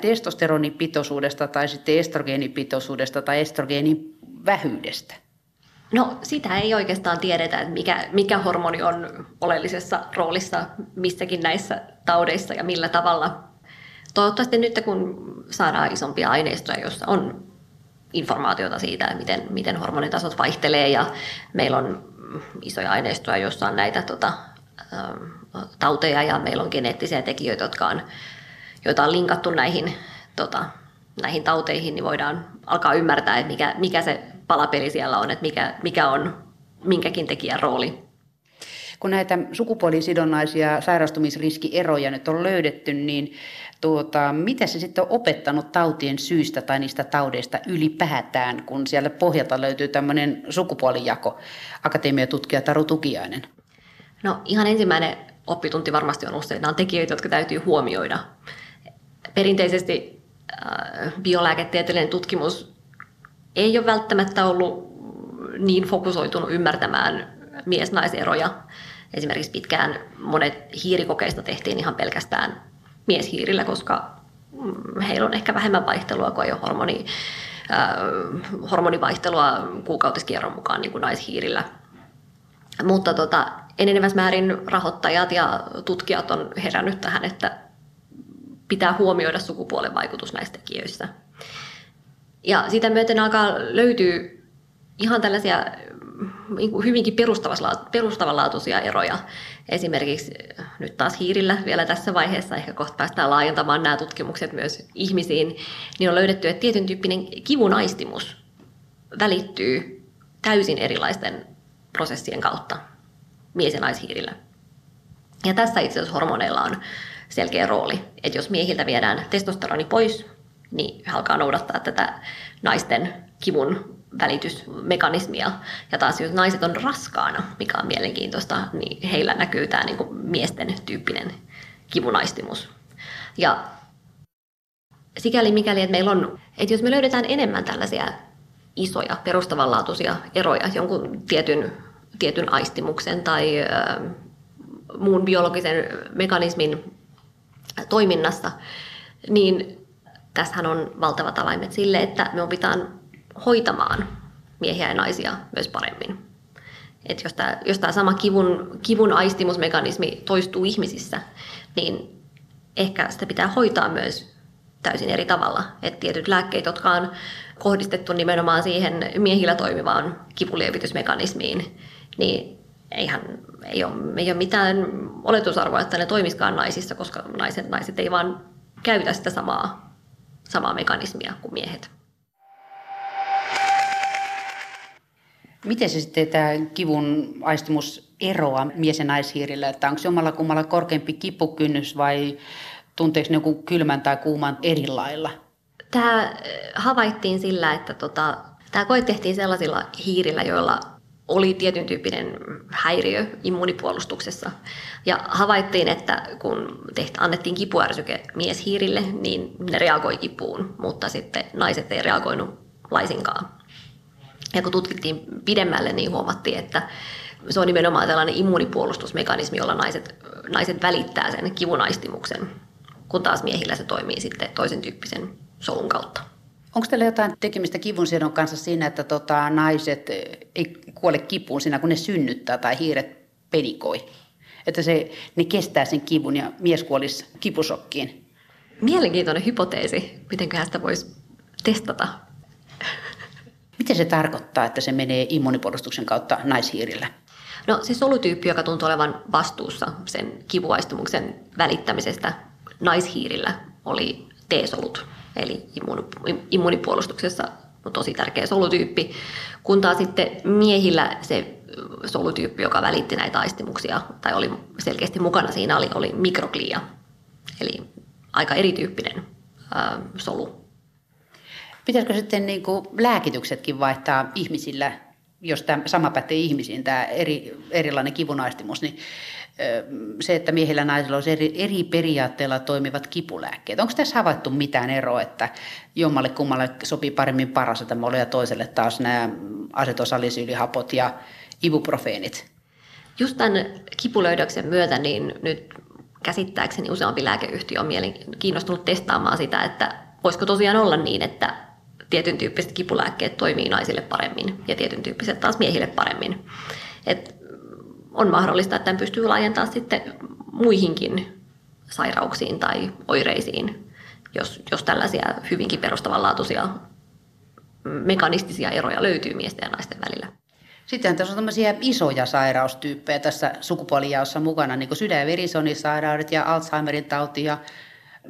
testosteronipitoisuudesta tai sitten estrogeenipitoisuudesta tai estrogeenin vähyydestä? No sitä ei oikeastaan tiedetä, että mikä, mikä hormoni on oleellisessa roolissa missäkin näissä taudeissa ja millä tavalla toivottavasti nyt kun saadaan isompia aineistoja, joissa on informaatiota siitä, miten, miten hormonitasot vaihtelee ja meillä on isoja aineistoja, joissa on näitä tota, tauteja ja meillä on geneettisiä tekijöitä, jotka on, joita on linkattu näihin, tota, näihin tauteihin, niin voidaan alkaa ymmärtää, että mikä, mikä se palapeli siellä on, että mikä, mikä on minkäkin tekijän rooli. Kun näitä sukupuolisidonnaisia sairastumisriskieroja nyt on löydetty, niin tuota, mitä se sitten on opettanut tautien syistä tai niistä taudeista ylipäätään, kun siellä pohjalta löytyy tämmöinen sukupuolijako, akatemiatutkija Taru Tukiainen? No ihan ensimmäinen oppitunti varmasti on se, että on tekijöitä, jotka täytyy huomioida. Perinteisesti äh, biolääketieteellinen tutkimus ei ole välttämättä ollut niin fokusoitunut ymmärtämään mies-naiseroja. Esimerkiksi pitkään monet hiirikokeista tehtiin ihan pelkästään mieshiirillä, koska mm, heillä on ehkä vähemmän vaihtelua kuin jo hormoni, äh, hormonivaihtelua kuukautiskierron mukaan niin kuin naishiirillä. Mutta tota, enenevässä määrin rahoittajat ja tutkijat on herännyt tähän, että pitää huomioida sukupuolen vaikutus näistä tekijöissä. Ja sitä myöten alkaa löytyä ihan tällaisia hyvinkin perustavanlaatuisia eroja. Esimerkiksi nyt taas hiirillä vielä tässä vaiheessa, ehkä kohta päästään laajentamaan nämä tutkimukset myös ihmisiin, niin on löydetty, että tietyn tyyppinen kivunaistimus välittyy täysin erilaisten prosessien kautta mies- ja naishiirillä. Ja tässä itse asiassa hormoneilla on selkeä rooli, että jos miehiltä viedään testosteroni pois, niin alkaa noudattaa tätä naisten kivun välitysmekanismia. Ja taas jos naiset on raskaana, mikä on mielenkiintoista, niin heillä näkyy tämä niin kuin miesten tyyppinen kivunaistimus. Ja sikäli mikäli, että meillä on, että jos me löydetään enemmän tällaisia isoja perustavanlaatuisia eroja jonkun tietyn, tietyn aistimuksen tai äh, muun biologisen mekanismin toiminnassa, niin tässähän on valtavat avaimet sille, että me opitaan hoitamaan miehiä ja naisia myös paremmin. Et jos tämä, jos sama kivun, kivun aistimusmekanismi toistuu ihmisissä, niin ehkä sitä pitää hoitaa myös täysin eri tavalla. Et tietyt lääkkeet, jotka on kohdistettu nimenomaan siihen miehillä toimivaan kivulievitysmekanismiin, niin eihän, ei, ole, ei ole mitään oletusarvoa, että ne toimiskaan naisissa, koska naiset, naiset ei vaan käytä sitä samaa, samaa mekanismia kuin miehet. Miten se sitten tämä kivun aistimus eroaa mies- ja naishiirillä? Että onko jomalla kummalla korkeampi kipukynnys vai tunteeko ne joku kylmän tai kuuman eri lailla? Tämä äh, havaittiin sillä, että tota, tämä koe tehtiin sellaisilla hiirillä, joilla oli tietyn tyyppinen häiriö immunipuolustuksessa. Ja havaittiin, että kun tehtä, annettiin kipuärsyke mieshiirille, niin ne reagoi kipuun, mutta sitten naiset ei reagoinut laisinkaan. Ja kun tutkittiin pidemmälle, niin huomattiin, että se on nimenomaan tällainen immunipuolustusmekanismi, jolla naiset, naiset välittää sen kivunaistimuksen, kun taas miehillä se toimii sitten toisen tyyppisen solun kautta. Onko teillä jotain tekemistä kivunsiedon kanssa siinä, että tota, naiset ei kuole kipuun siinä, kun ne synnyttää tai hiiret pedikoi? Että se, ne kestää sen kivun ja mies kuolisi kipusokkiin. Mielenkiintoinen hypoteesi. Mitenköhän sitä voisi testata? Miten se tarkoittaa, että se menee immunipuolustuksen kautta naishiirillä? No se solutyyppi, joka tuntuu olevan vastuussa sen kivuaistumuksen välittämisestä naishiirillä, oli T-solut. Eli immunipuolustuksessa on tosi tärkeä solutyyppi. Kun taas sitten miehillä se solutyyppi, joka välitti näitä aistimuksia tai oli selkeästi mukana siinä, oli, oli mikroglia. Eli aika erityyppinen ää, solu Pitäisikö sitten niin kuin lääkityksetkin vaihtaa ihmisillä, jos tämä sama pätee ihmisiin, tämä eri, erilainen kivunaistimus, niin se, että miehillä ja naisilla olisi eri, eri periaatteilla toimivat kipulääkkeet. Onko tässä havaittu mitään eroa, että jommalle kummalle sopii paremmin parasetamolia ja toiselle taas nämä asetosalisiylihapot ja ibuprofeenit? Just tämän kipulöydöksen myötä niin nyt käsittääkseni useampi lääkeyhtiö on kiinnostunut testaamaan sitä, että voisiko tosiaan olla niin, että tietyn tyyppiset kipulääkkeet toimii naisille paremmin ja tietyn tyyppiset taas miehille paremmin. Et on mahdollista, että tämän pystyy laajentamaan sitten muihinkin sairauksiin tai oireisiin, jos, jos tällaisia hyvinkin perustavanlaatuisia mekanistisia eroja löytyy miesten ja naisten välillä. Sitten tässä on tämmöisiä isoja sairaustyyppejä tässä sukupuolijaossa mukana, niin kuin sydän- ja verisuonisairaudet ja Alzheimerin tauti ja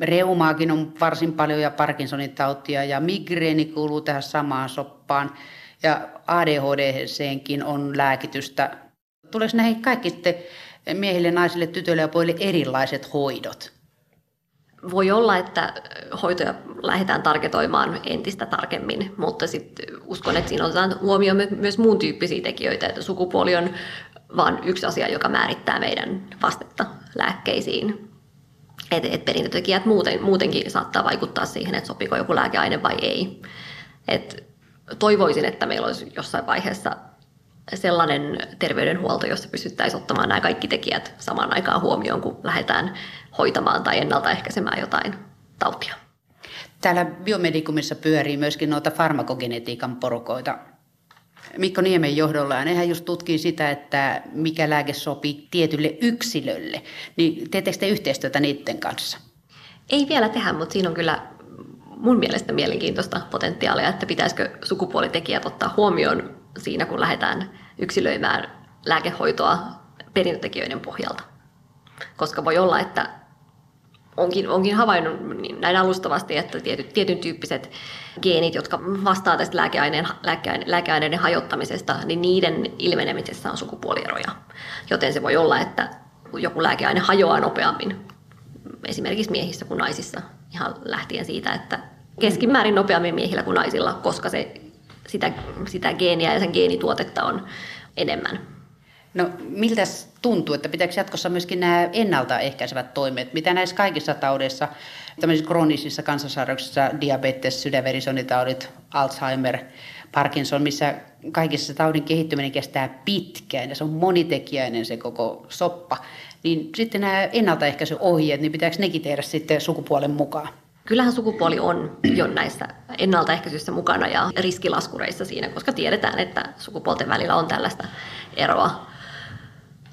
Reumaakin on varsin paljon ja Parkinsonin tautia ja migreeni kuuluu tähän samaan soppaan. Ja ADHD-seenkin on lääkitystä. Tuleeko näihin kaikki sitten miehille, naisille, tytöille ja pojille erilaiset hoidot? Voi olla, että hoitoja lähdetään tarketoimaan entistä tarkemmin, mutta sitten uskon, että siinä otetaan huomioon myös muun tyyppisiä tekijöitä, että sukupuoli on vain yksi asia, joka määrittää meidän vastetta lääkkeisiin. Että et perintötekijät muuten, muutenkin saattaa vaikuttaa siihen, että sopiiko joku lääkeaine vai ei. Et toivoisin, että meillä olisi jossain vaiheessa sellainen terveydenhuolto, jossa pystyttäisiin ottamaan nämä kaikki tekijät samaan aikaan huomioon, kun lähdetään hoitamaan tai ennaltaehkäisemään jotain tautia. Täällä biomedikumissa pyörii myöskin noita farmakogenetiikan porukoita. Mikko Niemen johdolla, ja nehän just tutkii sitä, että mikä lääke sopii tietylle yksilölle. Niin teettekö te yhteistyötä niiden kanssa? Ei vielä tehdä, mutta siinä on kyllä mun mielestä mielenkiintoista potentiaalia, että pitäisikö sukupuolitekijät ottaa huomioon siinä, kun lähdetään yksilöimään lääkehoitoa perintötekijöiden pohjalta. Koska voi olla, että onkin, onkin havainnut niin näin alustavasti, että tietyt, tietyn tyyppiset geenit, jotka vastaa tästä lääkeaineen, lääkeaine, lääkeaineiden hajottamisesta, niin niiden ilmenemisessä on sukupuolieroja. Joten se voi olla, että joku lääkeaine hajoaa nopeammin esimerkiksi miehissä kuin naisissa, ihan lähtien siitä, että keskimäärin nopeammin miehillä kuin naisilla, koska se, sitä, sitä geeniä ja sen geenituotetta on enemmän. No miltä tuntuu, että pitääkö jatkossa myöskin nämä ennaltaehkäisevät toimet, mitä näissä kaikissa taudeissa, tämmöisissä kroonisissa kansansairauksissa, diabetes, sydänverisonitaudit, Alzheimer, Parkinson, missä kaikissa se taudin kehittyminen kestää pitkään ja se on monitekijäinen se koko soppa, niin sitten nämä ennaltaehkäisyohjeet, niin pitääkö nekin tehdä sitten sukupuolen mukaan? Kyllähän sukupuoli on <clears throat> jo näissä ennaltaehkäisyissä mukana ja riskilaskureissa siinä, koska tiedetään, että sukupuolten välillä on tällaista eroa.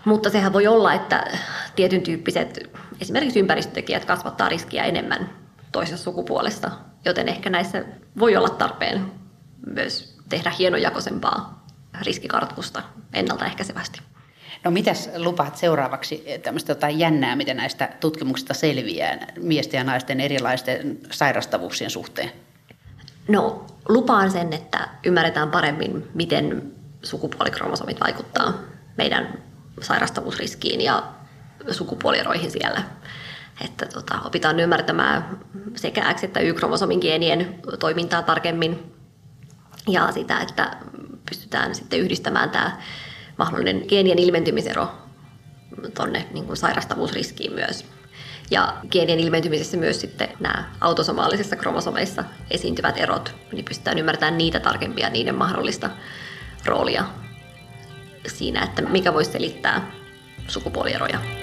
Mutta sehän voi olla, että tietyn tyyppiset esimerkiksi ympäristötekijät kasvattaa riskiä enemmän toisessa sukupuolesta, joten ehkä näissä voi olla tarpeen myös tehdä hienojakoisempaa riskikartoitusta ennaltaehkäisevästi. No mitäs lupaat seuraavaksi tämmöistä jotain jännää, miten näistä tutkimuksista selviää miesten ja naisten erilaisten sairastavuuksien suhteen? No lupaan sen, että ymmärretään paremmin, miten sukupuolikromosommit vaikuttaa meidän sairastavuusriskiin ja sukupuolieroihin siellä. Että tota, opitaan ymmärtämään sekä X- että Y-kromosomin geenien toimintaa tarkemmin ja sitä, että pystytään sitten yhdistämään tämä mahdollinen geenien ilmentymisero tuonne niin sairastavuusriskiin myös. Ja geenien ilmentymisessä myös sitten nämä autosomaalisissa kromosomeissa esiintyvät erot, niin pystytään ymmärtämään niitä tarkempia, niiden mahdollista roolia siinä, että mikä voisi selittää sukupuolieroja.